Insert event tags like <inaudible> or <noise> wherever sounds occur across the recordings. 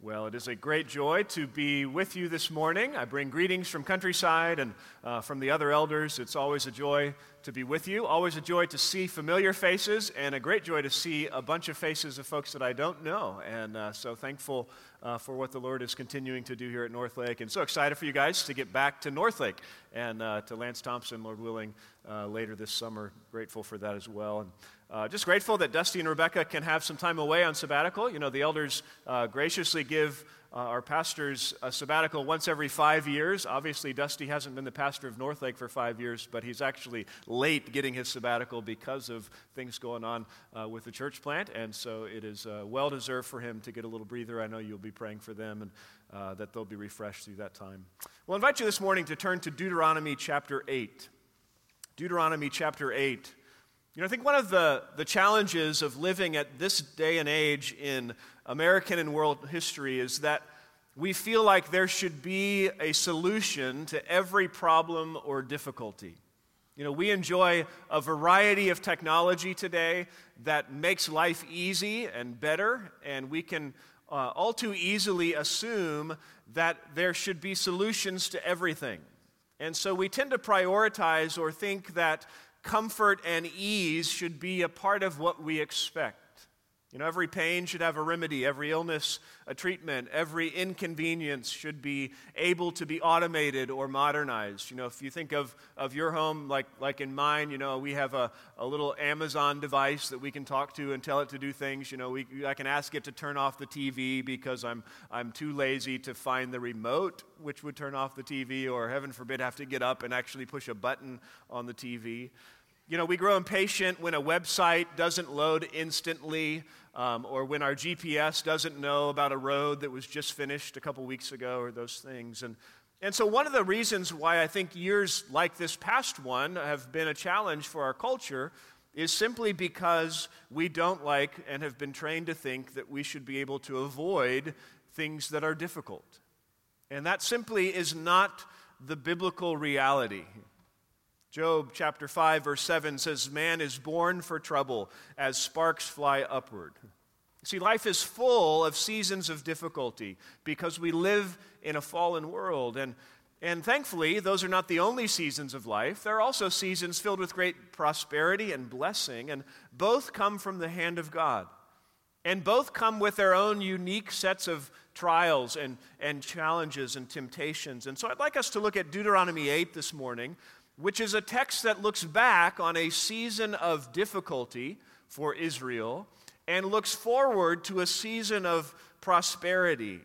Well, it is a great joy to be with you this morning. I bring greetings from Countryside and uh, from the other elders. It's always a joy to be with you, always a joy to see familiar faces, and a great joy to see a bunch of faces of folks that I don't know. And uh, so thankful uh, for what the Lord is continuing to do here at North Lake. And so excited for you guys to get back to North Lake and uh, to Lance Thompson, Lord willing, uh, later this summer. Grateful for that as well. And uh, just grateful that Dusty and Rebecca can have some time away on sabbatical. You know, the elders uh, graciously give uh, our pastors a sabbatical once every five years. Obviously, Dusty hasn't been the pastor of North Lake for five years, but he's actually late getting his sabbatical because of things going on uh, with the church plant. And so it is uh, well deserved for him to get a little breather. I know you'll be praying for them and uh, that they'll be refreshed through that time. We'll invite you this morning to turn to Deuteronomy chapter 8. Deuteronomy chapter 8. You know, I think one of the, the challenges of living at this day and age in American and world history is that we feel like there should be a solution to every problem or difficulty. You know, we enjoy a variety of technology today that makes life easy and better, and we can uh, all too easily assume that there should be solutions to everything. And so we tend to prioritize or think that comfort and ease should be a part of what we expect. You know, every pain should have a remedy, every illness a treatment, every inconvenience should be able to be automated or modernized. You know, if you think of, of your home, like, like in mine, you know, we have a, a little Amazon device that we can talk to and tell it to do things. You know, we, I can ask it to turn off the TV because I'm, I'm too lazy to find the remote, which would turn off the TV, or heaven forbid, have to get up and actually push a button on the TV. You know, we grow impatient when a website doesn't load instantly, um, or when our GPS doesn't know about a road that was just finished a couple weeks ago, or those things. And, and so, one of the reasons why I think years like this past one have been a challenge for our culture is simply because we don't like and have been trained to think that we should be able to avoid things that are difficult. And that simply is not the biblical reality. Job chapter 5, verse 7 says, Man is born for trouble as sparks fly upward. See, life is full of seasons of difficulty because we live in a fallen world. And, and thankfully, those are not the only seasons of life. There are also seasons filled with great prosperity and blessing, and both come from the hand of God. And both come with their own unique sets of trials and, and challenges and temptations. And so I'd like us to look at Deuteronomy 8 this morning which is a text that looks back on a season of difficulty for Israel and looks forward to a season of prosperity.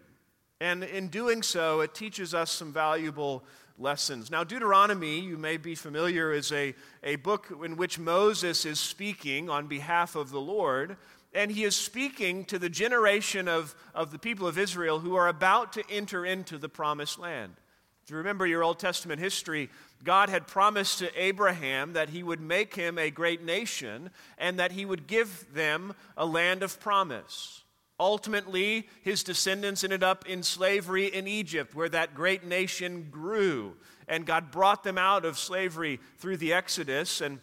And in doing so, it teaches us some valuable lessons. Now, Deuteronomy, you may be familiar, is a, a book in which Moses is speaking on behalf of the Lord. And he is speaking to the generation of, of the people of Israel who are about to enter into the promised land. If you remember your Old Testament history, God had promised to Abraham that he would make him a great nation and that he would give them a land of promise. Ultimately, his descendants ended up in slavery in Egypt, where that great nation grew. And God brought them out of slavery through the Exodus and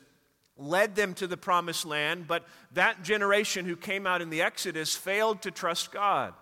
led them to the promised land. But that generation who came out in the Exodus failed to trust God.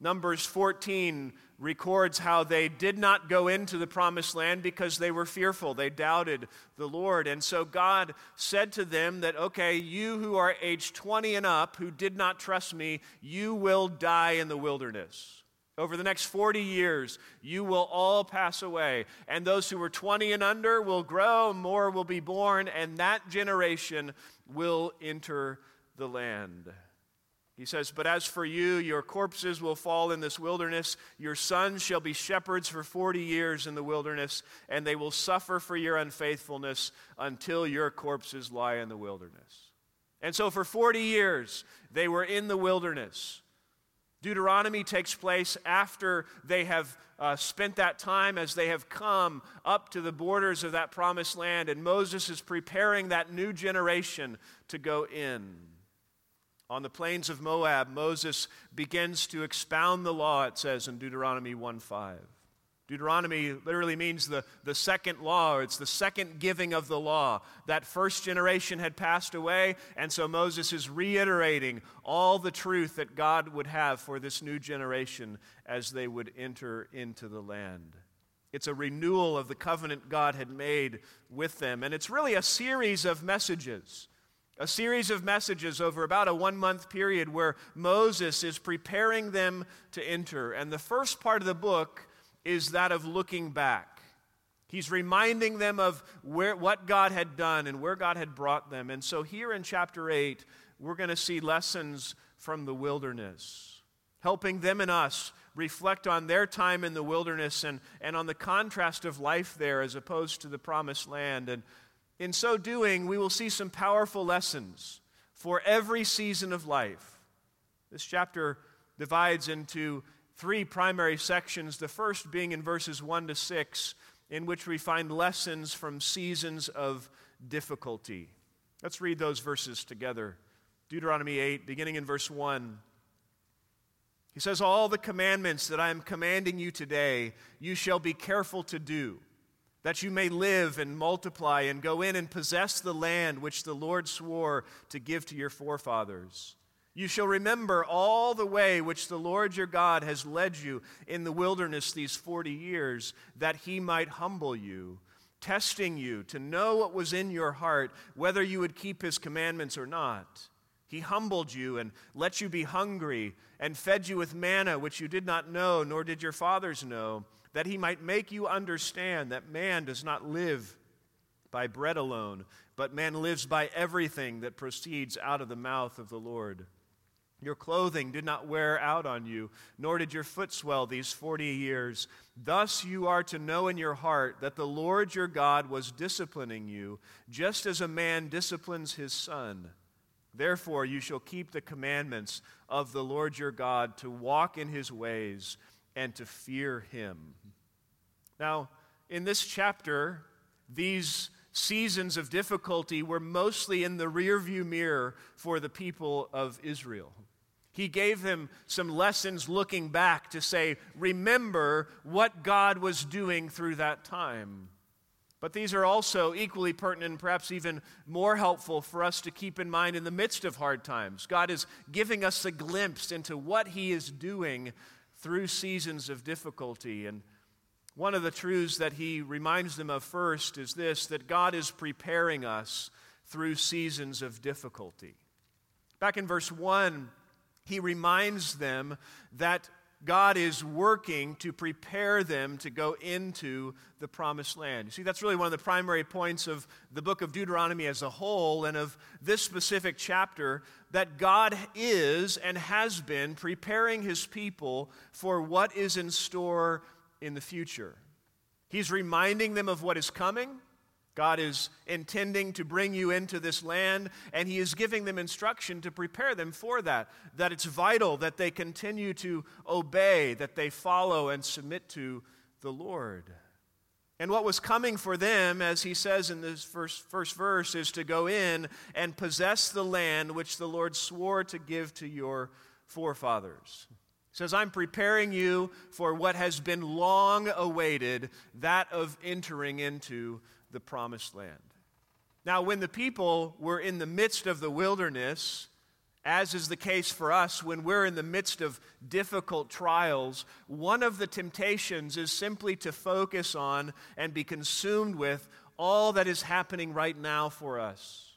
Numbers 14 records how they did not go into the promised land because they were fearful. They doubted the Lord. And so God said to them that, okay, you who are age 20 and up, who did not trust me, you will die in the wilderness. Over the next 40 years, you will all pass away. And those who were 20 and under will grow, more will be born, and that generation will enter the land. He says, But as for you, your corpses will fall in this wilderness. Your sons shall be shepherds for 40 years in the wilderness, and they will suffer for your unfaithfulness until your corpses lie in the wilderness. And so for 40 years, they were in the wilderness. Deuteronomy takes place after they have uh, spent that time as they have come up to the borders of that promised land, and Moses is preparing that new generation to go in. On the plains of Moab, Moses begins to expound the law, it says in Deuteronomy 1 5. Deuteronomy literally means the, the second law, it's the second giving of the law. That first generation had passed away, and so Moses is reiterating all the truth that God would have for this new generation as they would enter into the land. It's a renewal of the covenant God had made with them, and it's really a series of messages. A series of messages over about a one month period where Moses is preparing them to enter. And the first part of the book is that of looking back. He's reminding them of where, what God had done and where God had brought them. And so here in chapter 8, we're going to see lessons from the wilderness, helping them and us reflect on their time in the wilderness and, and on the contrast of life there as opposed to the promised land. And in so doing, we will see some powerful lessons for every season of life. This chapter divides into three primary sections, the first being in verses 1 to 6, in which we find lessons from seasons of difficulty. Let's read those verses together. Deuteronomy 8, beginning in verse 1. He says, All the commandments that I am commanding you today, you shall be careful to do, that you may live and multiply and go in and possess the land which the Lord swore to give to your forefathers. You shall remember all the way which the Lord your God has led you in the wilderness these 40 years, that he might humble you, testing you to know what was in your heart, whether you would keep his commandments or not. He humbled you and let you be hungry, and fed you with manna which you did not know, nor did your fathers know, that he might make you understand that man does not live by bread alone, but man lives by everything that proceeds out of the mouth of the Lord. Your clothing did not wear out on you, nor did your foot swell these 40 years. Thus you are to know in your heart that the Lord your God was disciplining you, just as a man disciplines his son. Therefore you shall keep the commandments of the Lord your God to walk in his ways and to fear him. Now, in this chapter, these seasons of difficulty were mostly in the rearview mirror for the people of Israel. He gave them some lessons looking back to say, remember what God was doing through that time. But these are also equally pertinent perhaps even more helpful for us to keep in mind in the midst of hard times. God is giving us a glimpse into what He is doing through seasons of difficulty. And one of the truths that He reminds them of first is this that God is preparing us through seasons of difficulty. Back in verse 1, he reminds them that God is working to prepare them to go into the promised land. You see, that's really one of the primary points of the book of Deuteronomy as a whole and of this specific chapter that God is and has been preparing his people for what is in store in the future. He's reminding them of what is coming. God is intending to bring you into this land, and He is giving them instruction to prepare them for that. That it's vital that they continue to obey, that they follow and submit to the Lord. And what was coming for them, as He says in this first, first verse, is to go in and possess the land which the Lord swore to give to your forefathers. He says, I'm preparing you for what has been long awaited, that of entering into the promised land. Now, when the people were in the midst of the wilderness, as is the case for us when we're in the midst of difficult trials, one of the temptations is simply to focus on and be consumed with all that is happening right now for us.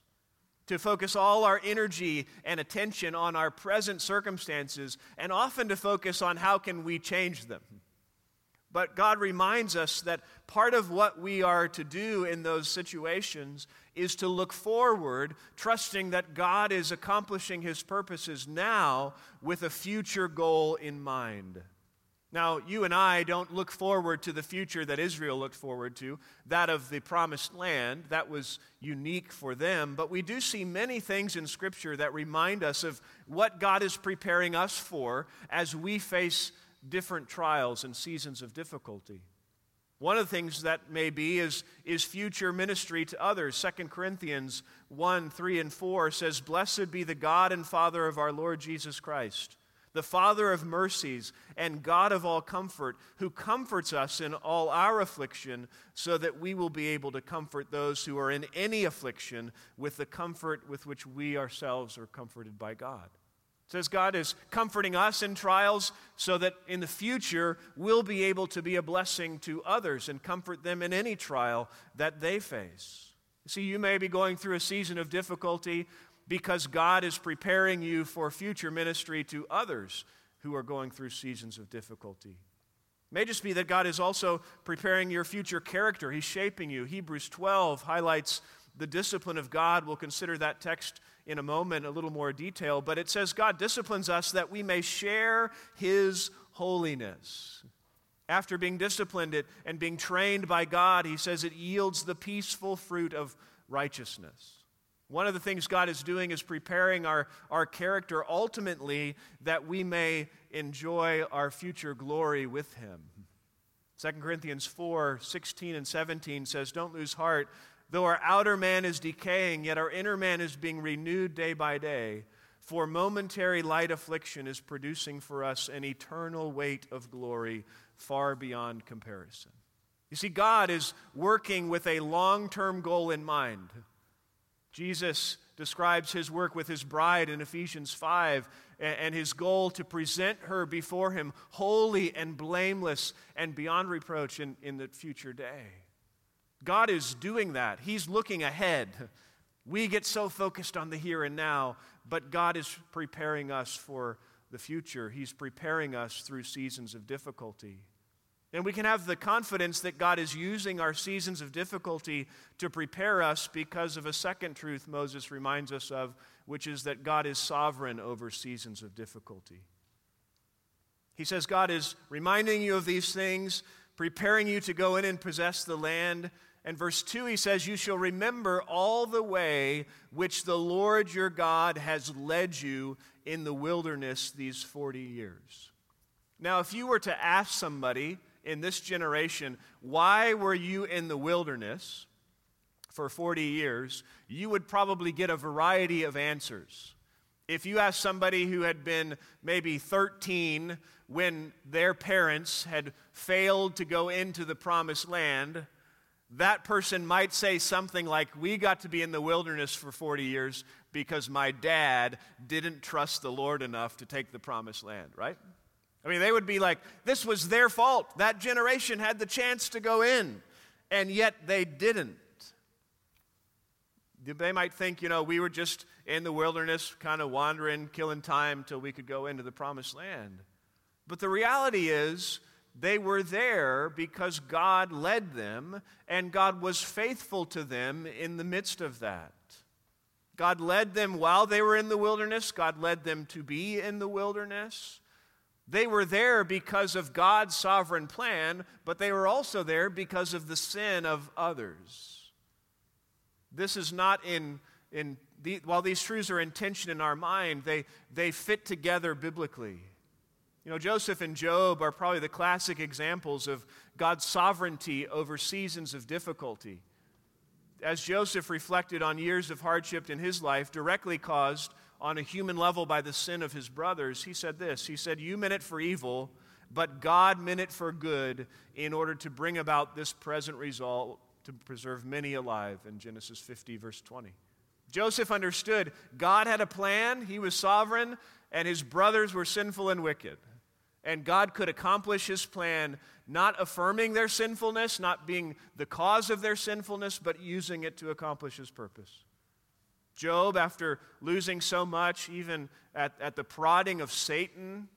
To focus all our energy and attention on our present circumstances, and often to focus on how can we change them. But God reminds us that part of what we are to do in those situations is to look forward, trusting that God is accomplishing his purposes now with a future goal in mind. Now, you and I don't look forward to the future that Israel looked forward to, that of the promised land. That was unique for them. But we do see many things in Scripture that remind us of what God is preparing us for as we face different trials and seasons of difficulty. One of the things that may be is, is future ministry to others. 2 Corinthians 1 3 and 4 says, Blessed be the God and Father of our Lord Jesus Christ, the Father of mercies and God of all comfort, who comforts us in all our affliction, so that we will be able to comfort those who are in any affliction with the comfort with which we ourselves are comforted by God. Says God is comforting us in trials so that in the future we'll be able to be a blessing to others and comfort them in any trial that they face. See, you may be going through a season of difficulty because God is preparing you for future ministry to others who are going through seasons of difficulty. It may just be that God is also preparing your future character. He's shaping you. Hebrews 12 highlights the discipline of God. We'll consider that text in a moment, a little more detail. But it says God disciplines us that we may share His holiness. After being disciplined and being trained by God, He says it yields the peaceful fruit of righteousness. One of the things God is doing is preparing our, our character ultimately that we may enjoy our future glory with Him. 2 Corinthians 4 16 and 17 says, Don't lose heart. Though our outer man is decaying, yet our inner man is being renewed day by day. For momentary light affliction is producing for us an eternal weight of glory far beyond comparison. You see, God is working with a long term goal in mind. Jesus describes his work with his bride in Ephesians 5 and his goal to present her before him holy and blameless and beyond reproach in, in the future day. God is doing that. He's looking ahead. We get so focused on the here and now, but God is preparing us for the future. He's preparing us through seasons of difficulty. And we can have the confidence that God is using our seasons of difficulty to prepare us because of a second truth Moses reminds us of, which is that God is sovereign over seasons of difficulty. He says, God is reminding you of these things, preparing you to go in and possess the land. And verse 2, he says, You shall remember all the way which the Lord your God has led you in the wilderness these 40 years. Now, if you were to ask somebody, in this generation, why were you in the wilderness for 40 years? You would probably get a variety of answers. If you ask somebody who had been maybe 13 when their parents had failed to go into the promised land, that person might say something like, We got to be in the wilderness for 40 years because my dad didn't trust the Lord enough to take the promised land, right? I mean, they would be like, this was their fault. That generation had the chance to go in, and yet they didn't. They might think, you know, we were just in the wilderness, kind of wandering, killing time till we could go into the promised land. But the reality is, they were there because God led them, and God was faithful to them in the midst of that. God led them while they were in the wilderness, God led them to be in the wilderness. They were there because of God's sovereign plan, but they were also there because of the sin of others. This is not in, in the, while these truths are in tension in our mind, they, they fit together biblically. You know, Joseph and Job are probably the classic examples of God's sovereignty over seasons of difficulty. As Joseph reflected on years of hardship in his life, directly caused on a human level by the sin of his brothers, he said this He said, You meant it for evil, but God meant it for good in order to bring about this present result to preserve many alive in Genesis 50, verse 20. Joseph understood God had a plan, he was sovereign, and his brothers were sinful and wicked. And God could accomplish his plan, not affirming their sinfulness, not being the cause of their sinfulness, but using it to accomplish his purpose. Job, after losing so much, even at, at the prodding of Satan,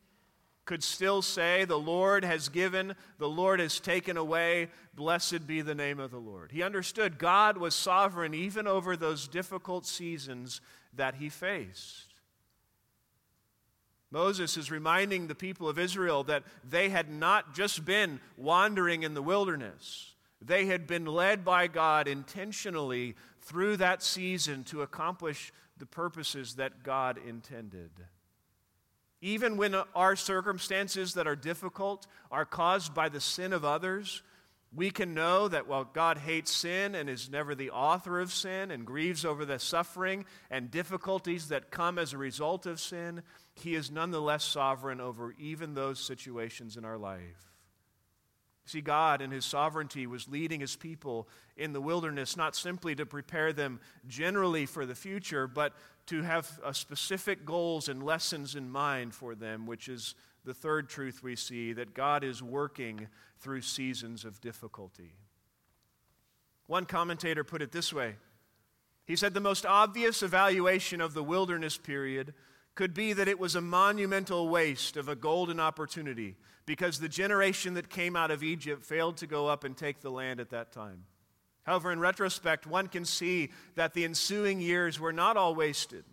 could still say, The Lord has given, the Lord has taken away, blessed be the name of the Lord. He understood God was sovereign even over those difficult seasons that he faced. Moses is reminding the people of Israel that they had not just been wandering in the wilderness. They had been led by God intentionally through that season to accomplish the purposes that God intended. Even when our circumstances that are difficult are caused by the sin of others, We can know that while God hates sin and is never the author of sin and grieves over the suffering and difficulties that come as a result of sin, He is nonetheless sovereign over even those situations in our life. See, God in His sovereignty was leading His people in the wilderness not simply to prepare them generally for the future, but to have uh, specific goals and lessons in mind for them, which is the third truth we see that God is working through seasons of difficulty. One commentator put it this way He said, The most obvious evaluation of the wilderness period could be that it was a monumental waste of a golden opportunity because the generation that came out of Egypt failed to go up and take the land at that time. However, in retrospect, one can see that the ensuing years were not all wasted.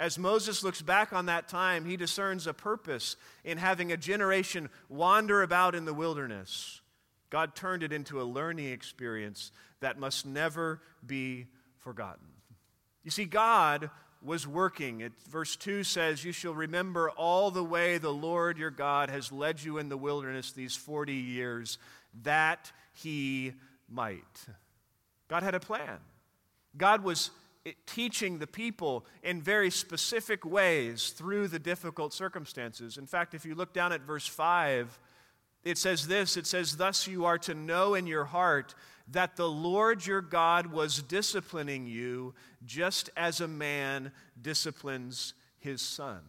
As Moses looks back on that time, he discerns a purpose in having a generation wander about in the wilderness. God turned it into a learning experience that must never be forgotten. You see, God was working. It, verse 2 says, You shall remember all the way the Lord your God has led you in the wilderness these 40 years, that he might. God had a plan. God was teaching the people in very specific ways through the difficult circumstances. In fact, if you look down at verse 5, it says this it says, Thus you are to know in your heart that the Lord your God was disciplining you just as a man disciplines his son.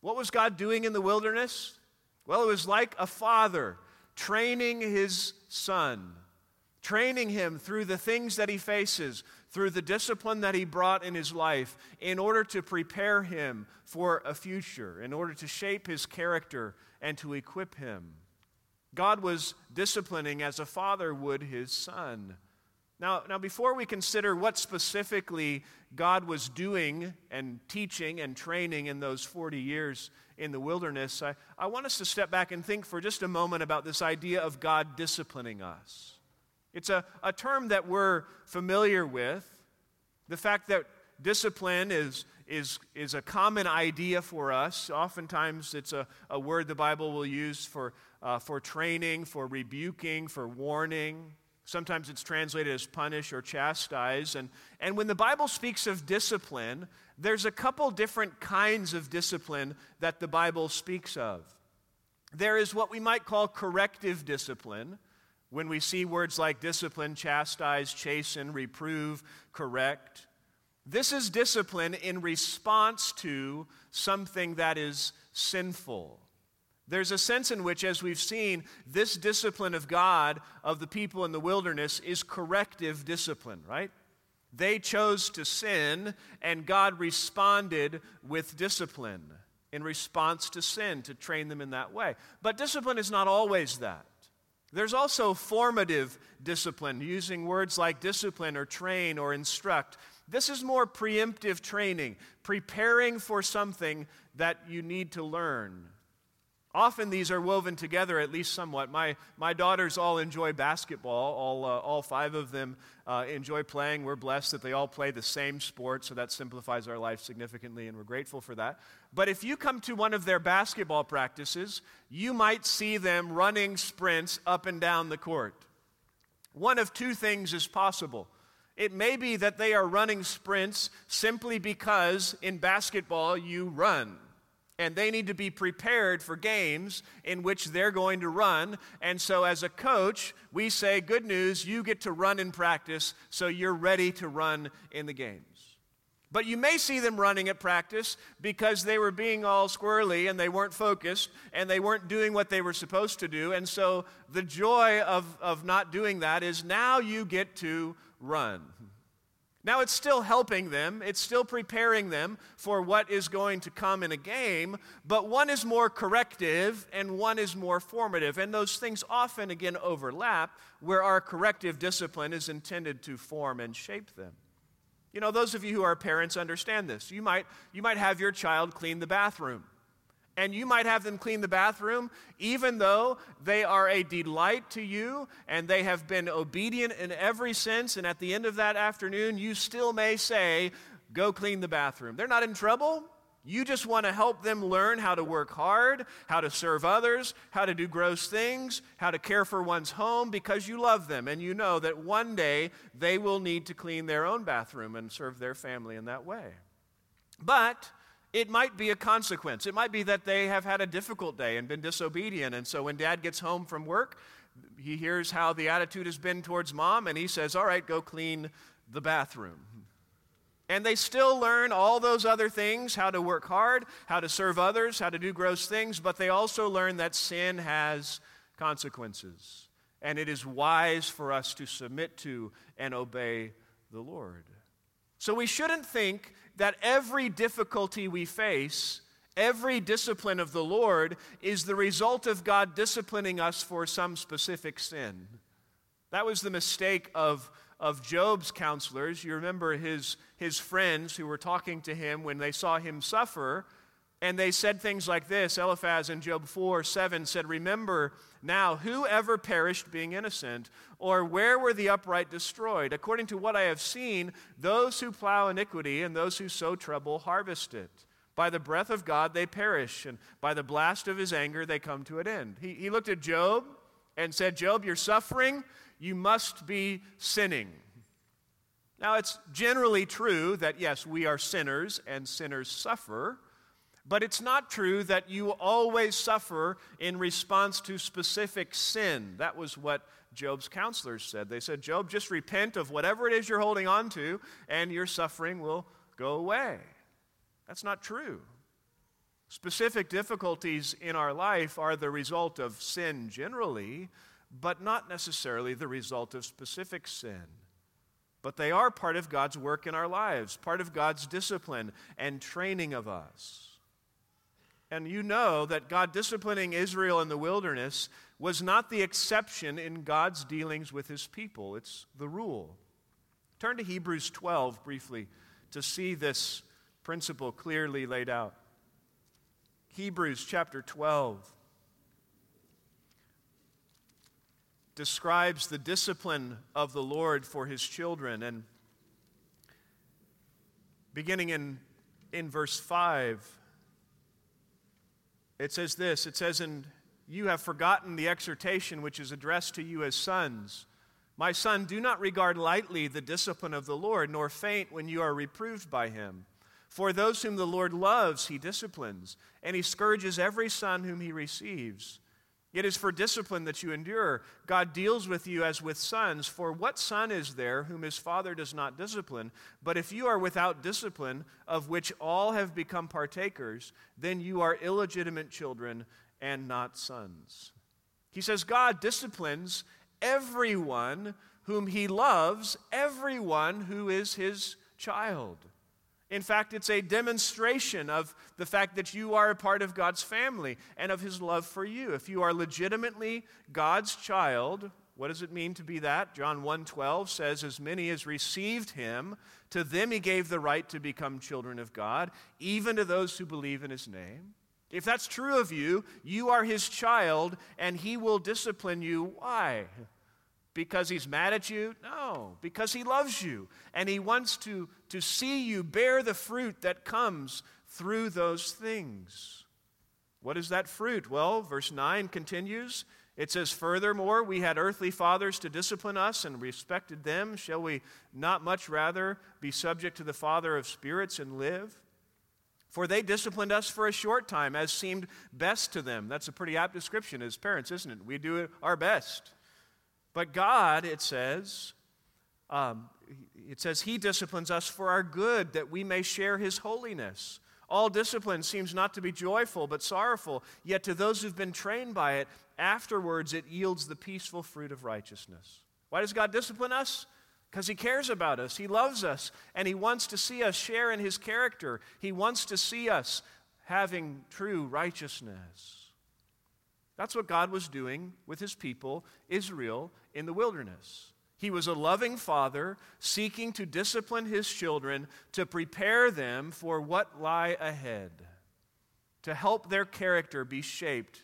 What was God doing in the wilderness? Well, it was like a father training his son, training him through the things that he faces, through the discipline that he brought in his life, in order to prepare him for a future, in order to shape his character and to equip him. God was disciplining as a father would his son. Now, now, before we consider what specifically God was doing and teaching and training in those 40 years in the wilderness, I, I want us to step back and think for just a moment about this idea of God disciplining us. It's a, a term that we're familiar with. The fact that discipline is, is, is a common idea for us. Oftentimes, it's a, a word the Bible will use for, uh, for training, for rebuking, for warning. Sometimes it's translated as punish or chastise. And, and when the Bible speaks of discipline, there's a couple different kinds of discipline that the Bible speaks of. There is what we might call corrective discipline, when we see words like discipline, chastise, chasten, reprove, correct. This is discipline in response to something that is sinful. There's a sense in which, as we've seen, this discipline of God of the people in the wilderness is corrective discipline, right? They chose to sin, and God responded with discipline in response to sin to train them in that way. But discipline is not always that. There's also formative discipline, using words like discipline or train or instruct. This is more preemptive training, preparing for something that you need to learn. Often these are woven together, at least somewhat. My, my daughters all enjoy basketball. All, uh, all five of them uh, enjoy playing. We're blessed that they all play the same sport, so that simplifies our life significantly, and we're grateful for that. But if you come to one of their basketball practices, you might see them running sprints up and down the court. One of two things is possible. It may be that they are running sprints simply because in basketball you run. And they need to be prepared for games in which they're going to run. And so, as a coach, we say, Good news, you get to run in practice, so you're ready to run in the games. But you may see them running at practice because they were being all squirrely and they weren't focused and they weren't doing what they were supposed to do. And so, the joy of, of not doing that is now you get to run. Now, it's still helping them, it's still preparing them for what is going to come in a game, but one is more corrective and one is more formative. And those things often, again, overlap, where our corrective discipline is intended to form and shape them. You know, those of you who are parents understand this. You might, you might have your child clean the bathroom and you might have them clean the bathroom, even though they are a delight to you and they have been obedient in every sense. And at the end of that afternoon, you still may say, Go clean the bathroom. They're not in trouble. You just want to help them learn how to work hard, how to serve others, how to do gross things, how to care for one's home because you love them and you know that one day they will need to clean their own bathroom and serve their family in that way. But it might be a consequence. It might be that they have had a difficult day and been disobedient. And so when dad gets home from work, he hears how the attitude has been towards mom and he says, All right, go clean the bathroom. And they still learn all those other things how to work hard, how to serve others, how to do gross things, but they also learn that sin has consequences. And it is wise for us to submit to and obey the Lord. So we shouldn't think that every difficulty we face, every discipline of the Lord, is the result of God disciplining us for some specific sin. That was the mistake of of Job's counselors. You remember his, his friends who were talking to him when they saw him suffer, and they said things like this Eliphaz in Job 4 7 said, Remember now, whoever perished being innocent, or where were the upright destroyed? According to what I have seen, those who plow iniquity and those who sow trouble harvest it. By the breath of God they perish, and by the blast of his anger they come to an end. He, he looked at Job and said, Job, you're suffering you must be sinning. Now, it's generally true that, yes, we are sinners and sinners suffer, but it's not true that you always suffer in response to specific sin. That was what Job's counselors said. They said, Job, just repent of whatever it is you're holding on to, and your suffering will go away. That's not true. Specific difficulties in our life are the result of sin generally, but not necessarily the result of specific sin. But they are part of God's work in our lives, part of God's discipline and training of us. And you know that God disciplining Israel in the wilderness was not the exception in God's dealings with his people, it's the rule. Turn to Hebrews 12 briefly to see this principle clearly laid out. Hebrews chapter 12. describes the discipline of the Lord for his children. And beginning in, in verse 5, it says this it says, And you have forgotten the exhortation which is addressed to you as sons. My son, do not regard lightly the discipline of the Lord, nor faint when you are reproved by him. For those whom the Lord loves, he disciplines, and he scourges every son whom he receives. It is for discipline that you endure. God deals with you as with sons. For what son is there whom his father does not discipline? But if you are without discipline, of which all have become partakers, then you are illegitimate children and not sons. He says God disciplines everyone whom he loves, everyone who is his child. In fact, it's a demonstration of the fact that you are a part of God's family and of His love for you. If you are legitimately God's child, what does it mean to be that? John 1:12 says as many as received him to them he gave the right to become children of God even to those who believe in his name. If that's true of you, you are his child and he will discipline you. Why? Because he's mad at you? No, because he loves you and he wants to, to see you bear the fruit that comes through those things. What is that fruit? Well, verse 9 continues. It says, Furthermore, we had earthly fathers to discipline us and respected them. Shall we not much rather be subject to the Father of spirits and live? For they disciplined us for a short time, as seemed best to them. That's a pretty apt description as parents, isn't it? We do our best. But God, it says, um, it says, He disciplines us for our good, that we may share His holiness. All discipline seems not to be joyful, but sorrowful. Yet to those who've been trained by it, afterwards it yields the peaceful fruit of righteousness. Why does God discipline us? Because He cares about us. He loves us, and He wants to see us share in His character. He wants to see us having true righteousness. That's what God was doing with his people, Israel, in the wilderness. He was a loving father seeking to discipline his children to prepare them for what lie ahead, to help their character be shaped.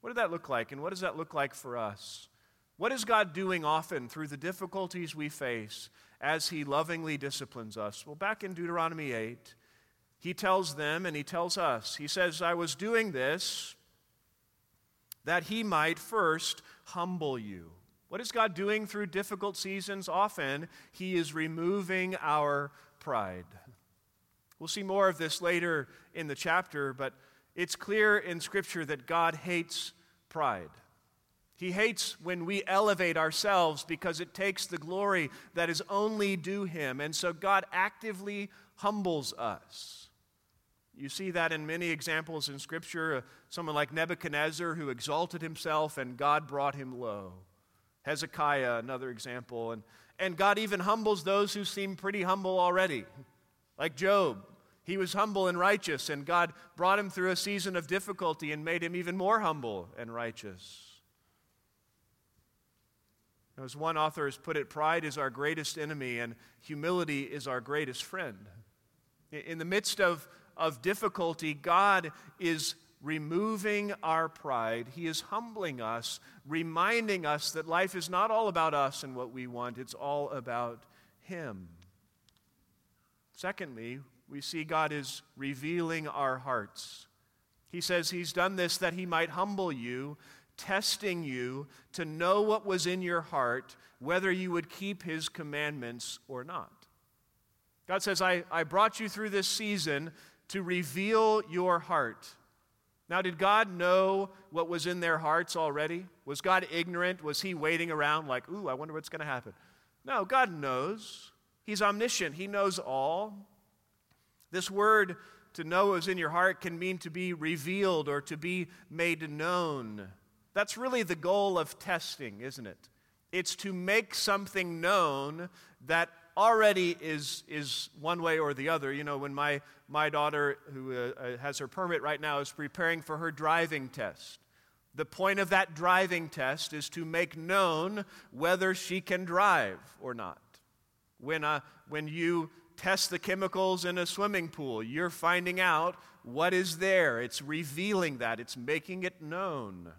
What did that look like, and what does that look like for us? What is God doing often through the difficulties we face as he lovingly disciplines us? Well, back in Deuteronomy 8, he tells them and he tells us. He says, I was doing this that he might first humble you. What is God doing through difficult seasons? Often, he is removing our pride. We'll see more of this later in the chapter, but it's clear in Scripture that God hates pride. He hates when we elevate ourselves because it takes the glory that is only due him. And so God actively humbles us. You see that in many examples in Scripture. Uh, someone like Nebuchadnezzar who exalted himself and God brought him low. Hezekiah, another example. And, and God even humbles those who seem pretty humble already, like Job. He was humble and righteous, and God brought him through a season of difficulty and made him even more humble and righteous. As one author has put it, pride is our greatest enemy and humility is our greatest friend. In the midst of, of difficulty, God is removing our pride. He is humbling us, reminding us that life is not all about us and what we want, it's all about Him. Secondly, we see God is revealing our hearts. He says He's done this that He might humble you testing you to know what was in your heart, whether you would keep his commandments or not. God says, I, I brought you through this season to reveal your heart. Now, did God know what was in their hearts already? Was God ignorant? Was he waiting around like, ooh, I wonder what's going to happen? No, God knows. He's omniscient, He knows all. This word to know was in your heart can mean to be revealed or to be made known. That's really the goal of testing, isn't it? It's to make something known that already is, is one way or the other. You know, when my, my daughter, who uh, uh, has her permit right now, is preparing for her driving test, the point of that driving test is to make known whether she can drive or not. When, uh, when you test the chemicals in a swimming pool, you're finding out what is there. It's revealing that, it's making it known.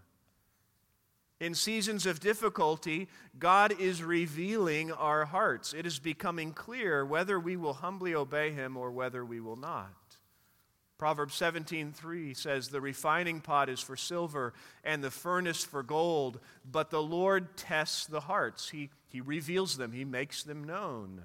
In seasons of difficulty, God is revealing our hearts. It is becoming clear whether we will humbly obey him or whether we will not. Proverbs 17:3 says the refining pot is for silver and the furnace for gold, but the Lord tests the hearts. He, he reveals them, he makes them known.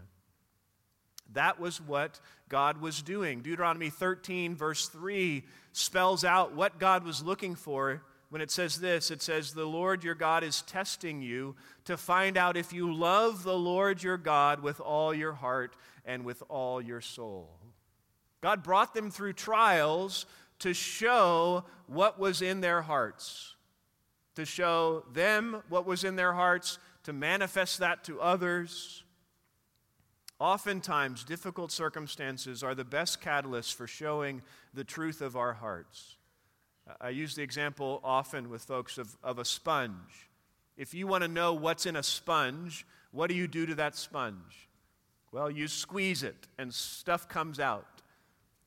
That was what God was doing. Deuteronomy 13, verse 3, spells out what God was looking for when it says this, it says, The Lord your God is testing you to find out if you love the Lord your God with all your heart and with all your soul. God brought them through trials to show what was in their hearts, to show them what was in their hearts, to manifest that to others. Oftentimes, difficult circumstances are the best catalyst for showing the truth of our hearts. I use the example often with folks of, of a sponge. If you want to know what's in a sponge, what do you do to that sponge? Well, you squeeze it and stuff comes out.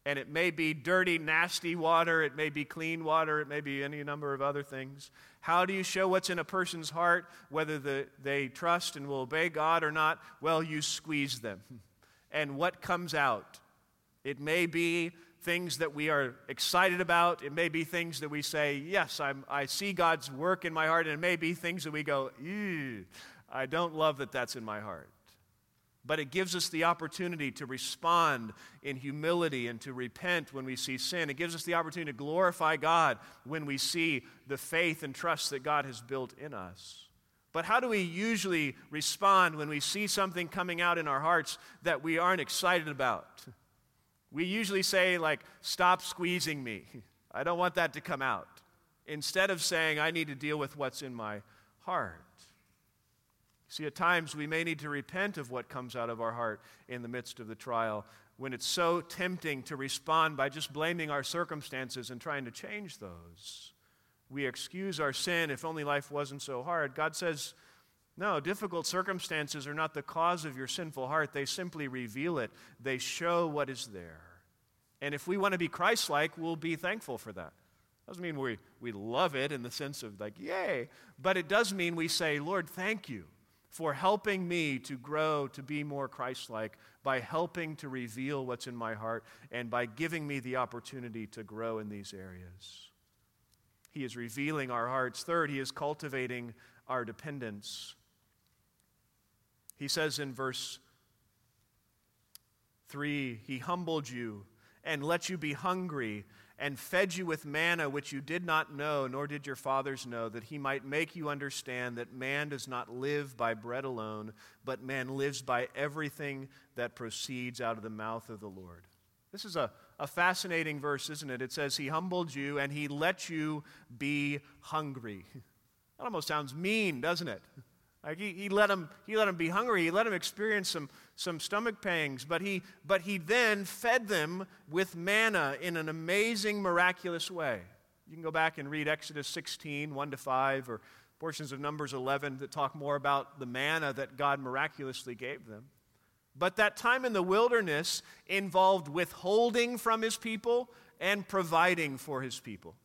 And it may be dirty, nasty water, it may be clean water, it may be any number of other things. How do you show what's in a person's heart, whether the, they trust and will obey God or not? Well, you squeeze them. <laughs> And what comes out? It may be things that we are excited about. It may be things that we say, Yes, I'm, I see God's work in my heart. And it may be things that we go, Ew, I don't love that that's in my heart. But it gives us the opportunity to respond in humility and to repent when we see sin. It gives us the opportunity to glorify God when we see the faith and trust that God has built in us. But how do we usually respond when we see something coming out in our hearts that we aren't excited about? We usually say, like, stop squeezing me. <laughs> I don't want that to come out. Instead of saying, I need to deal with what's in my heart. See, at times we may need to repent of what comes out of our heart in the midst of the trial when it's so tempting to respond by just blaming our circumstances and trying to change those. We excuse our sin if only life wasn't so hard. God says, no, difficult circumstances are not the cause of your sinful heart. They simply reveal it, they show what is there. And if we want to be Christ like, we'll be thankful for that. Doesn't mean we, we love it in the sense of like, yay, but it does mean we say, Lord, thank you for helping me to grow to be more Christ like, by helping to reveal what's in my heart, and by giving me the opportunity to grow in these areas. He is revealing our hearts. Third, He is cultivating our dependence. He says in verse 3 He humbled you and let you be hungry and fed you with manna which you did not know, nor did your fathers know, that he might make you understand that man does not live by bread alone, but man lives by everything that proceeds out of the mouth of the Lord. This is a, a fascinating verse, isn't it? It says, He humbled you and He let you be hungry. <laughs> That almost sounds mean, doesn't it? Like he, he, let him, he let him be hungry. He let him experience some, some stomach pangs. But he, but he then fed them with manna in an amazing, miraculous way. You can go back and read Exodus 16, 1 to 5, or portions of Numbers 11 that talk more about the manna that God miraculously gave them. But that time in the wilderness involved withholding from his people and providing for his people.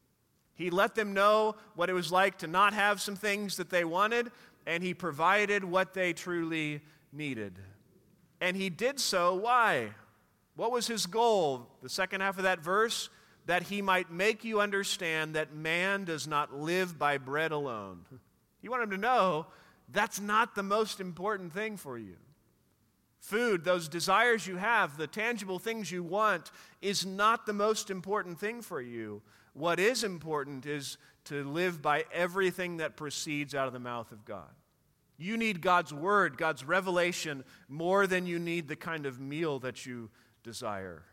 He let them know what it was like to not have some things that they wanted, and he provided what they truly needed. And he did so, why? What was his goal? The second half of that verse that he might make you understand that man does not live by bread alone. He wanted them to know that's not the most important thing for you. Food, those desires you have, the tangible things you want, is not the most important thing for you. What is important is to live by everything that proceeds out of the mouth of God. You need God's word, God's revelation, more than you need the kind of meal that you desire.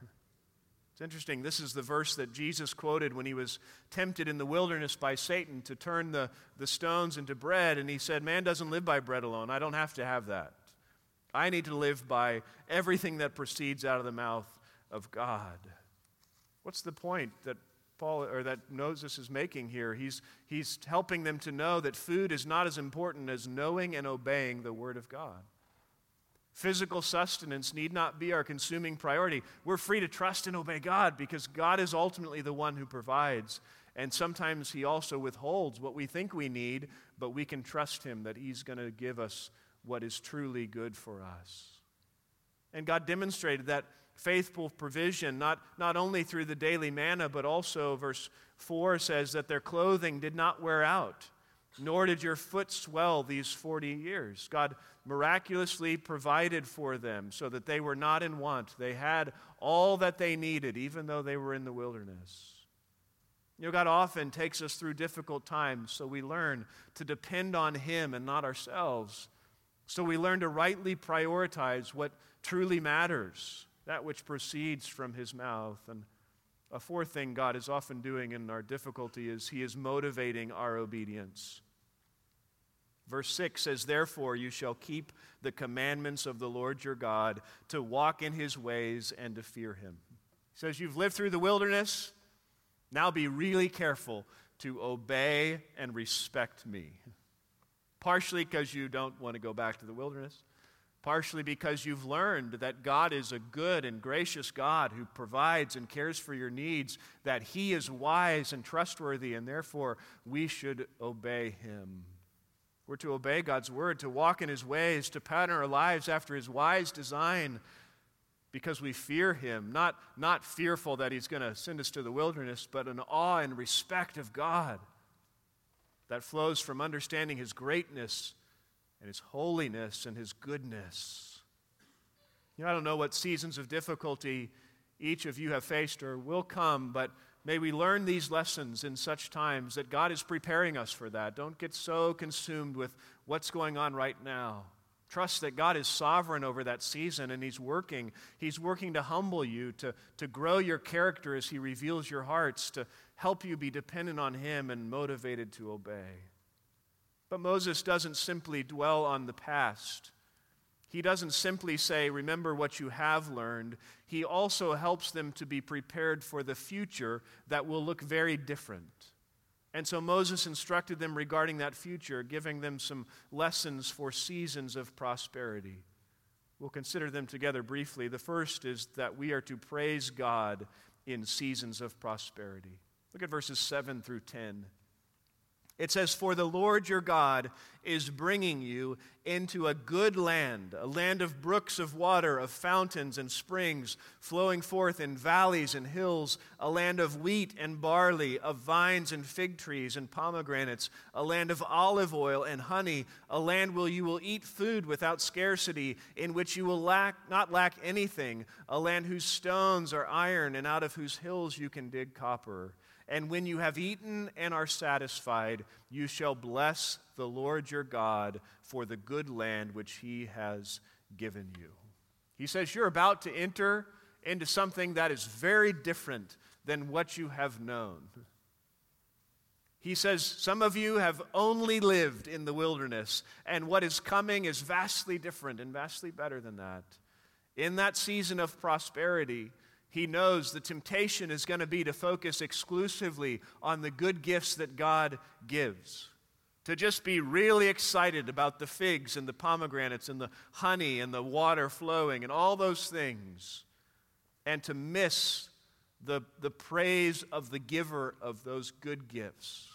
It's interesting. This is the verse that Jesus quoted when he was tempted in the wilderness by Satan to turn the, the stones into bread. And he said, Man doesn't live by bread alone. I don't have to have that. I need to live by everything that proceeds out of the mouth of God. What's the point that Paul or that Moses is making here. He's, he's helping them to know that food is not as important as knowing and obeying the Word of God. Physical sustenance need not be our consuming priority. We're free to trust and obey God because God is ultimately the one who provides. And sometimes He also withholds what we think we need, but we can trust Him that He's going to give us what is truly good for us. And God demonstrated that faithful provision, not, not only through the daily manna, but also, verse 4 says that their clothing did not wear out, nor did your foot swell these 40 years. God miraculously provided for them so that they were not in want. They had all that they needed, even though they were in the wilderness. You know, God often takes us through difficult times so we learn to depend on Him and not ourselves. So we learn to rightly prioritize what truly matters that which proceeds from his mouth. And a fourth thing God is often doing in our difficulty is he is motivating our obedience. Verse 6 says, Therefore, you shall keep the commandments of the Lord your God to walk in his ways and to fear him. He says, You've lived through the wilderness. Now be really careful to obey and respect me. Partially because you don't want to go back to the wilderness, partially because you've learned that God is a good and gracious God who provides and cares for your needs, that He is wise and trustworthy, and therefore we should obey Him. We're to obey God's word, to walk in His ways, to pattern our lives after His wise design. Because we fear him, not, not fearful that he's going to send us to the wilderness, but an awe and respect of God that flows from understanding his greatness and His holiness and His goodness. You know, I don't know what seasons of difficulty each of you have faced or will come, but may we learn these lessons in such times that God is preparing us for that. Don't get so consumed with what's going on right now. Trust that God is sovereign over that season and He's working. He's working to humble you, to, to grow your character as He reveals your hearts, to help you be dependent on Him and motivated to obey. But Moses doesn't simply dwell on the past. He doesn't simply say, Remember what you have learned. He also helps them to be prepared for the future that will look very different. And so Moses instructed them regarding that future, giving them some lessons for seasons of prosperity. We'll consider them together briefly. The first is that we are to praise God in seasons of prosperity. Look at verses 7 through 10. It says, For the Lord your God is bringing you into a good land, a land of brooks of water, of fountains and springs flowing forth in valleys and hills, a land of wheat and barley, of vines and fig trees and pomegranates, a land of olive oil and honey, a land where you will eat food without scarcity, in which you will lack, not lack anything, a land whose stones are iron and out of whose hills you can dig copper. And when you have eaten and are satisfied, you shall bless the Lord your God for the good land which he has given you. He says, You're about to enter into something that is very different than what you have known. He says, Some of you have only lived in the wilderness, and what is coming is vastly different and vastly better than that. In that season of prosperity, he knows the temptation is going to be to focus exclusively on the good gifts that God gives. To just be really excited about the figs and the pomegranates and the honey and the water flowing and all those things. And to miss the, the praise of the giver of those good gifts.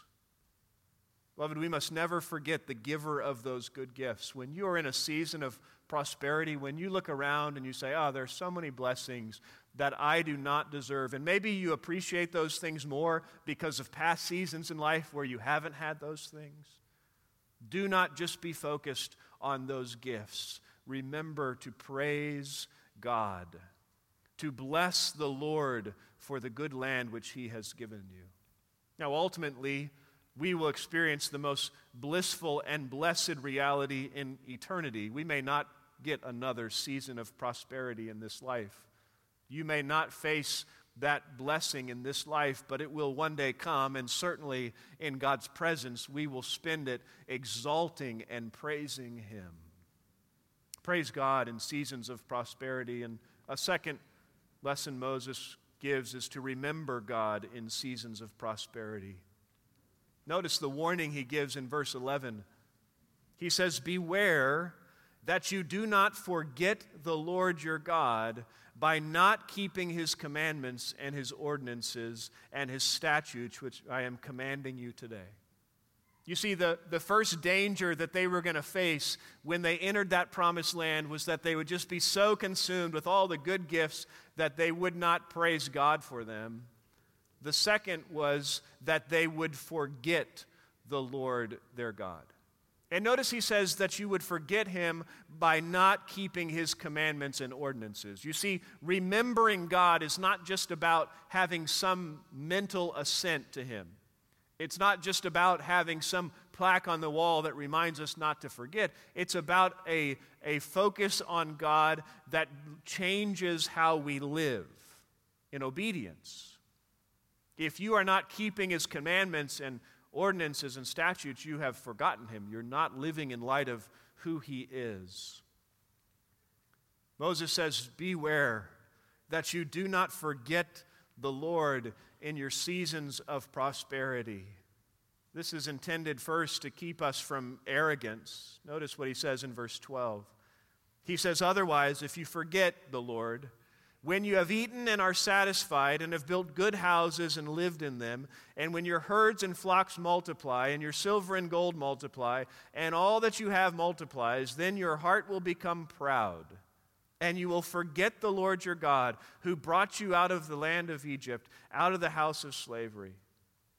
Beloved, we must never forget the giver of those good gifts. When you are in a season of prosperity, when you look around and you say, ah, Oh, there's so many blessings, that I do not deserve. And maybe you appreciate those things more because of past seasons in life where you haven't had those things. Do not just be focused on those gifts. Remember to praise God, to bless the Lord for the good land which He has given you. Now, ultimately, we will experience the most blissful and blessed reality in eternity. We may not get another season of prosperity in this life. You may not face that blessing in this life, but it will one day come, and certainly in God's presence, we will spend it exalting and praising Him. Praise God in seasons of prosperity. And a second lesson Moses gives is to remember God in seasons of prosperity. Notice the warning he gives in verse 11. He says, Beware that you do not forget the Lord your God by not keeping his commandments and his ordinances and his statutes, which I am commanding you today. You see, the, the first danger that they were going to face when they entered that promised land was that they would just be so consumed with all the good gifts that they would not praise God for them. The second was that they would forget the Lord their God. And notice he says that you would forget him by not keeping his commandments and ordinances. You see, remembering God is not just about having some mental assent to him. It's not just about having some plaque on the wall that reminds us not to forget. It's about a, a focus on God that changes how we live in obedience. If you are not keeping his commandments and ordinances and statutes, you have forgotten him. You're not living in light of who he is. Moses says, Beware that you do not forget the Lord in your seasons of prosperity. This is intended first to keep us from arrogance. Notice what he says in verse 12. He says, Otherwise, if you forget the Lord, when you have eaten and are satisfied, and have built good houses and lived in them, and when your herds and flocks multiply, and your silver and gold multiply, and all that you have multiplies, then your heart will become proud, and you will forget the Lord your God, who brought you out of the land of Egypt, out of the house of slavery.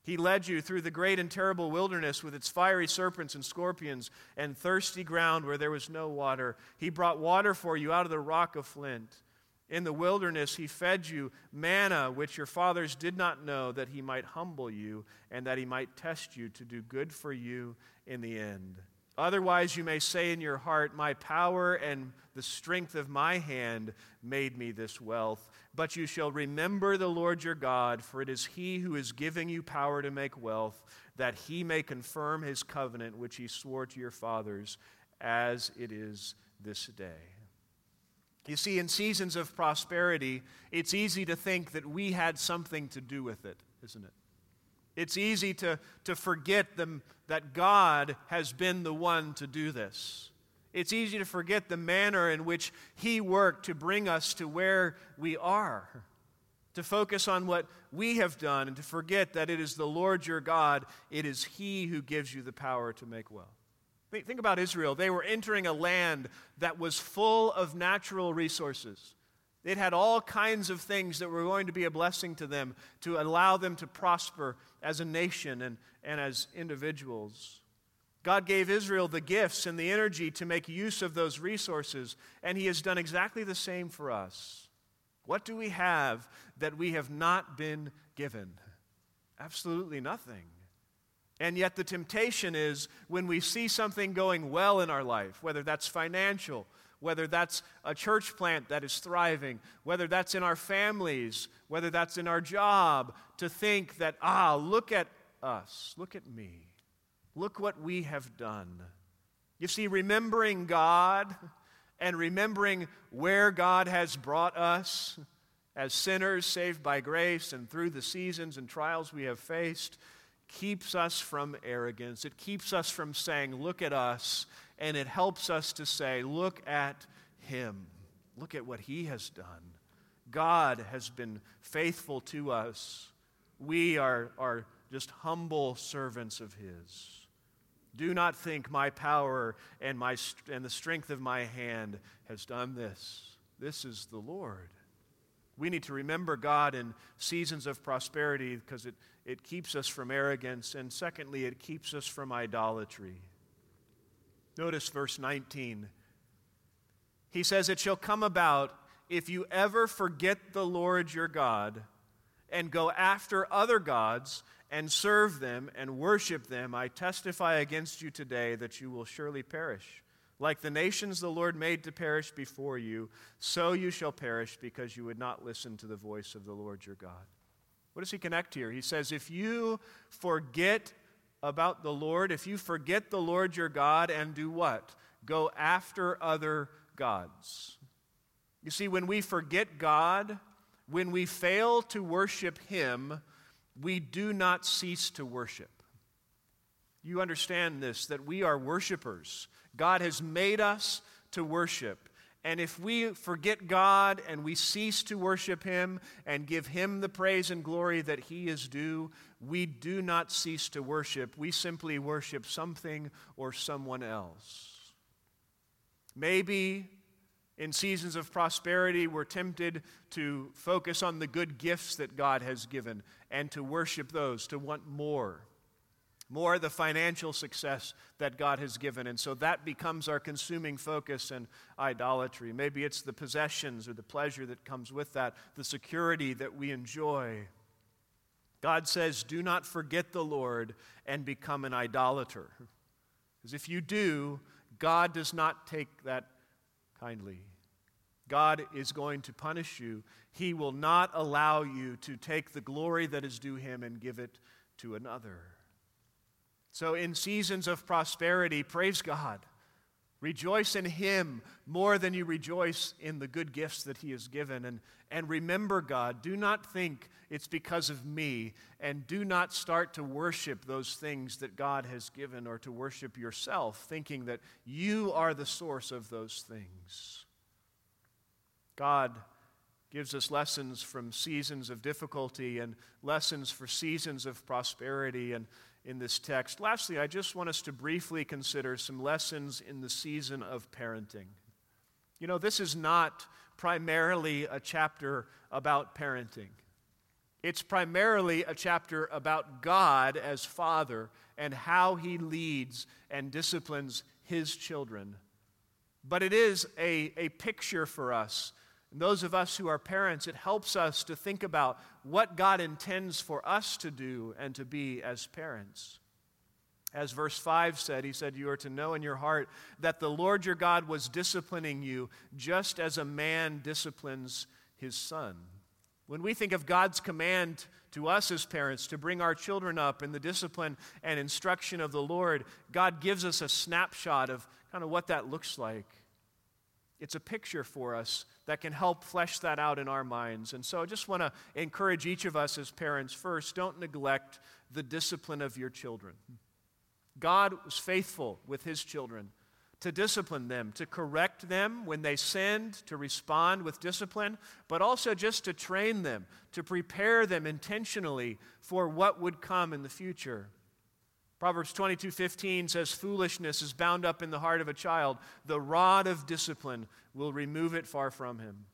He led you through the great and terrible wilderness with its fiery serpents and scorpions and thirsty ground where there was no water. He brought water for you out of the rock of flint. In the wilderness, he fed you manna, which your fathers did not know, that he might humble you and that he might test you to do good for you in the end. Otherwise, you may say in your heart, My power and the strength of my hand made me this wealth. But you shall remember the Lord your God, for it is he who is giving you power to make wealth, that he may confirm his covenant which he swore to your fathers, as it is this day. You see, in seasons of prosperity, it's easy to think that we had something to do with it, isn't it? It's easy to, to forget them, that God has been the one to do this. It's easy to forget the manner in which He worked to bring us to where we are. to focus on what we have done and to forget that it is the Lord your God, it is He who gives you the power to make well. Think about Israel. They were entering a land that was full of natural resources. It had all kinds of things that were going to be a blessing to them to allow them to prosper as a nation and, and as individuals. God gave Israel the gifts and the energy to make use of those resources, and He has done exactly the same for us. What do we have that we have not been given? Absolutely nothing. And yet, the temptation is when we see something going well in our life, whether that's financial, whether that's a church plant that is thriving, whether that's in our families, whether that's in our job, to think that, ah, look at us, look at me, look what we have done. You see, remembering God and remembering where God has brought us as sinners saved by grace and through the seasons and trials we have faced keeps us from arrogance. It keeps us from saying, Look at us. And it helps us to say, Look at Him. Look at what He has done. God has been faithful to us. We are, are just humble servants of His. Do not think my power and, my, and the strength of my hand has done this. This is the Lord. We need to remember God in seasons of prosperity because it, it keeps us from arrogance. And secondly, it keeps us from idolatry. Notice verse 19. He says, It shall come about if you ever forget the Lord your God and go after other gods and serve them and worship them, I testify against you today that you will surely perish. Like the nations the Lord made to perish before you, so you shall perish because you would not listen to the voice of the Lord your God. What does he connect here? He says, If you forget about the Lord, if you forget the Lord your God and do what? Go after other gods. You see, when we forget God, when we fail to worship him, we do not cease to worship. You understand this, that we are worshipers. God has made us to worship. And if we forget God and we cease to worship Him and give Him the praise and glory that He is due, we do not cease to worship. We simply worship something or someone else. Maybe in seasons of prosperity, we're tempted to focus on the good gifts that God has given and to worship those, to want more more the financial success that God has given. And so that becomes our consuming focus and idolatry. Maybe it's the possessions or the pleasure that comes with that, the security that we enjoy. God says, Do not forget the Lord and become an idolater. Because if you do, God does not take that kindly. God is going to punish you. He will not allow you to take the glory that is due Him and give it to another. So, in seasons of prosperity, praise God. Rejoice in Him more than you rejoice in the good gifts that He has given. And, and remember, God, do not think it's because of me, and do not start to worship those things that God has given or to worship yourself, thinking that you are the source of those things. God gives us lessons from seasons of difficulty and lessons for seasons of prosperity. And in this text. Lastly, I just want us to briefly consider some lessons in the season of parenting. You know, this is not primarily a chapter about parenting. It's primarily a chapter about God as Father and how He leads and disciplines His children. But it is a, a picture for us and those of us who are parents, it helps us to think about what God intends for us to do and to be as parents. As verse 5 said, he said, You are to know in your heart that the Lord your God was disciplining you just as a man disciplines his son. When we think of God's command to us as parents to bring our children up in the discipline and instruction of the Lord, God gives us a snapshot of kind of what that looks like. It's a picture for us that can help flesh that out in our minds. And so I just want to encourage each of us as parents first don't neglect the discipline of your children. God was faithful with his children to discipline them, to correct them when they sinned, to respond with discipline, but also just to train them, to prepare them intentionally for what would come in the future. Proverbs 22:15 says foolishness is bound up in the heart of a child the rod of discipline will remove it far from him.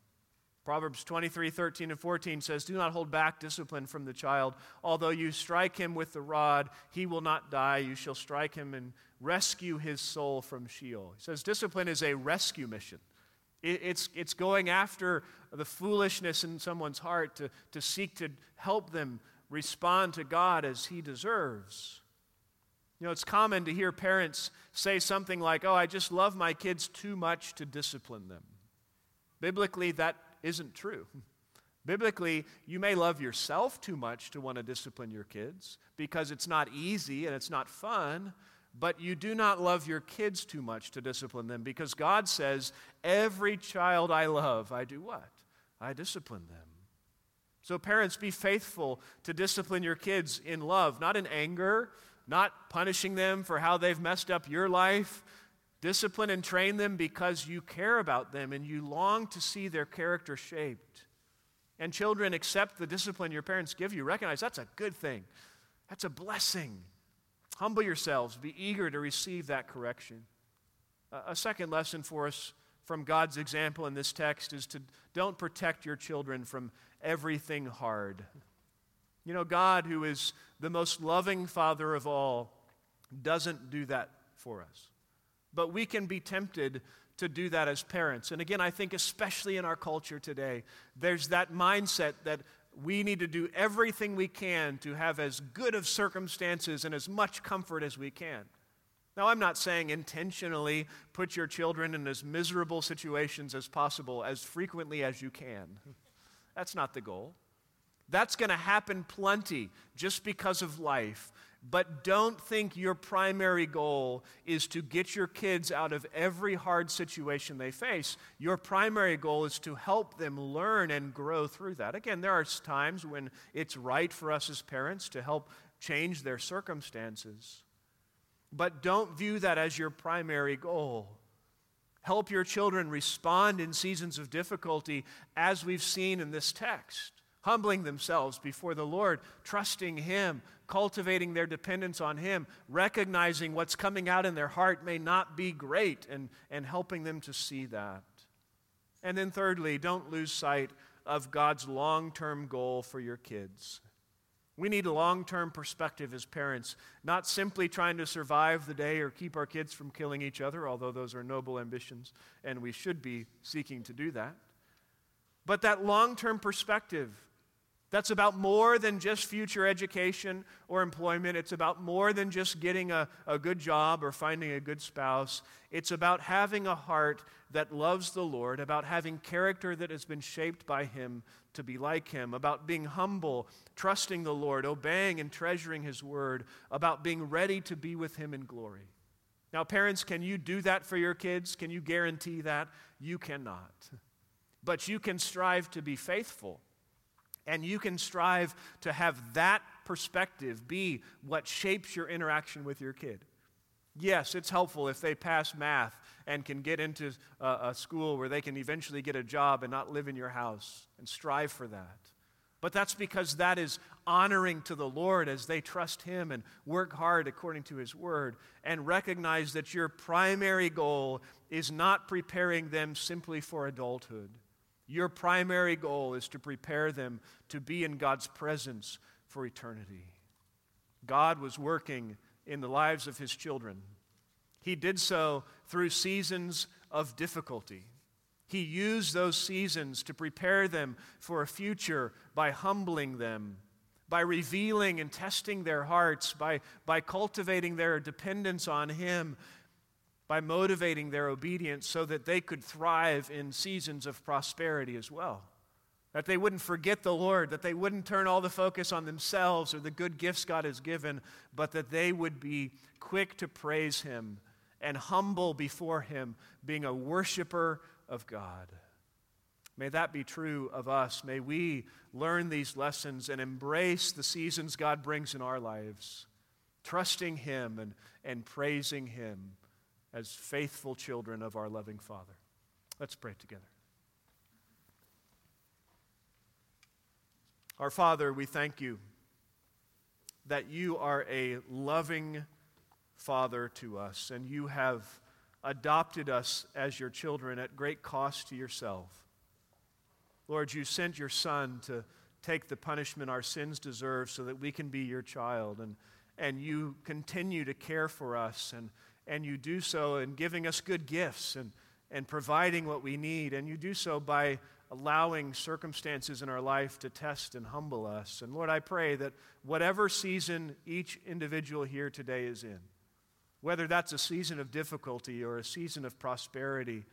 Proverbs 23, 13, and 14 says, Do not hold back discipline from the child. Although you strike him with the rod, he will not die. You shall strike him and rescue his soul from Sheol. He says, Discipline is a rescue mission. It's, it's going after the foolishness in someone's heart to, to seek to help them respond to God as he deserves. You know, it's common to hear parents say something like, Oh, I just love my kids too much to discipline them. Biblically, that isn't true. <laughs> Biblically, you may love yourself too much to want to discipline your kids because it's not easy and it's not fun, but you do not love your kids too much to discipline them because God says, Every child I love, I do what? I discipline them. So, parents, be faithful to discipline your kids in love, not in anger, not punishing them for how they've messed up your life, Discipline and train them because you care about them and you long to see their character shaped. And children, accept the discipline your parents give you. Recognize that's a good thing, that's a blessing. Humble yourselves, be eager to receive that correction. A second lesson for us from God's example in this text is to don't protect your children from everything hard. You know, God, who is the most loving Father of all, doesn't do that for us. But we can be tempted to do that as parents. And again, I think especially in our culture today, there's that mindset that we need to do everything we can to have as good of circumstances and as much comfort as we can. Now, I'm not saying intentionally put your children in as miserable situations as possible as frequently as you can. That's not the goal. That's going to happen plenty just because of life. But don't think your primary goal is to get your kids out of every hard situation they face. Your primary goal is to help them learn and grow through that. Again, there are times when it's right for us as parents to help change their circumstances. But don't view that as your primary goal. Help your children respond in seasons of difficulty, as we've seen in this text humbling themselves before the Lord, trusting Him, cultivating their dependence on Him, recognizing what's coming out in their heart may not be great, and, and helping them to see that. And then, thirdly, don't lose sight of God's long term goal for your kids. We need a long term perspective as parents, not simply trying to survive the day or keep our kids from killing each other, although those are noble ambitions, and we should be seeking to do that. But that long term perspective that's about more than just future education or employment. It's about more than just getting a, a good job or finding a good spouse. It's about having a heart that loves the Lord, about having character that has been shaped by Him to be like Him, about being humble, trusting the Lord, obeying and treasuring His word, about being ready to be with Him in glory. Now, parents, can you do that for your kids? Can you guarantee that? You cannot. But you can strive to be faithful and you can strive to have that perspective be what shapes your interaction with your kid. Yes, it's helpful if they pass math and can get into a, a, school where they can eventually get a job and not live in your house and strive for that. But that's because that is honoring to the Lord as they trust Him and work hard according to His word and recognize that your primary goal is not preparing them simply for adulthood your primary goal is to prepare them to be in God's presence for eternity. God was working in the lives of his children. He did so through seasons of difficulty. He used those seasons to prepare them for a future by humbling them, by revealing and testing their hearts, by, by cultivating their dependence on Him, by motivating their obedience so that they could thrive in seasons of prosperity as well. That they wouldn't forget the Lord, that they wouldn't turn all the focus on themselves or the good gifts God has given, but that they would be quick to praise Him and humble before Him, being a worshiper of God. May that be true of us. May we learn these lessons and embrace the seasons God brings in our lives, trusting Him and, and praising Him as faithful children of our loving Father. Let's pray together. Our Father, we thank you that you are a loving Father to us, and you have adopted us as your children at great cost to yourself. Lord, you sent your Son to take the punishment our sins deserve so that we can be your child, and, and you continue to care for us, and, and you do so in giving us good gifts and, and providing what we need, and you do so by allowing circumstances in our life to test and humble us. And Lord, I pray that whatever season each individual here today is in, whether that's a season of difficulty or a season of prosperity,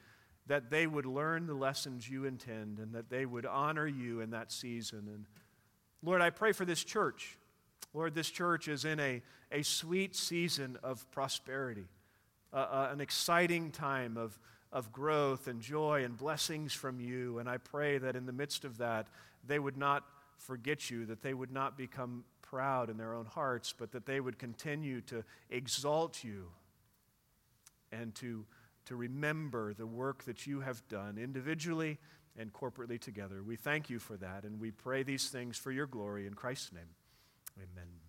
that they would learn the lessons you intend and that they would honor you in that season. And Lord, I pray for this church. Lord, this church is in a, a sweet season of prosperity, uh, uh, an exciting time of of growth and joy and blessings from you. And I pray that in the midst of that, they would not forget you, that they would not become proud in their own hearts, but that they would continue to exalt you and to, to remember the work that you have done individually and corporately together. We thank you for that, and we pray these things for your glory in Christ's name. Amen.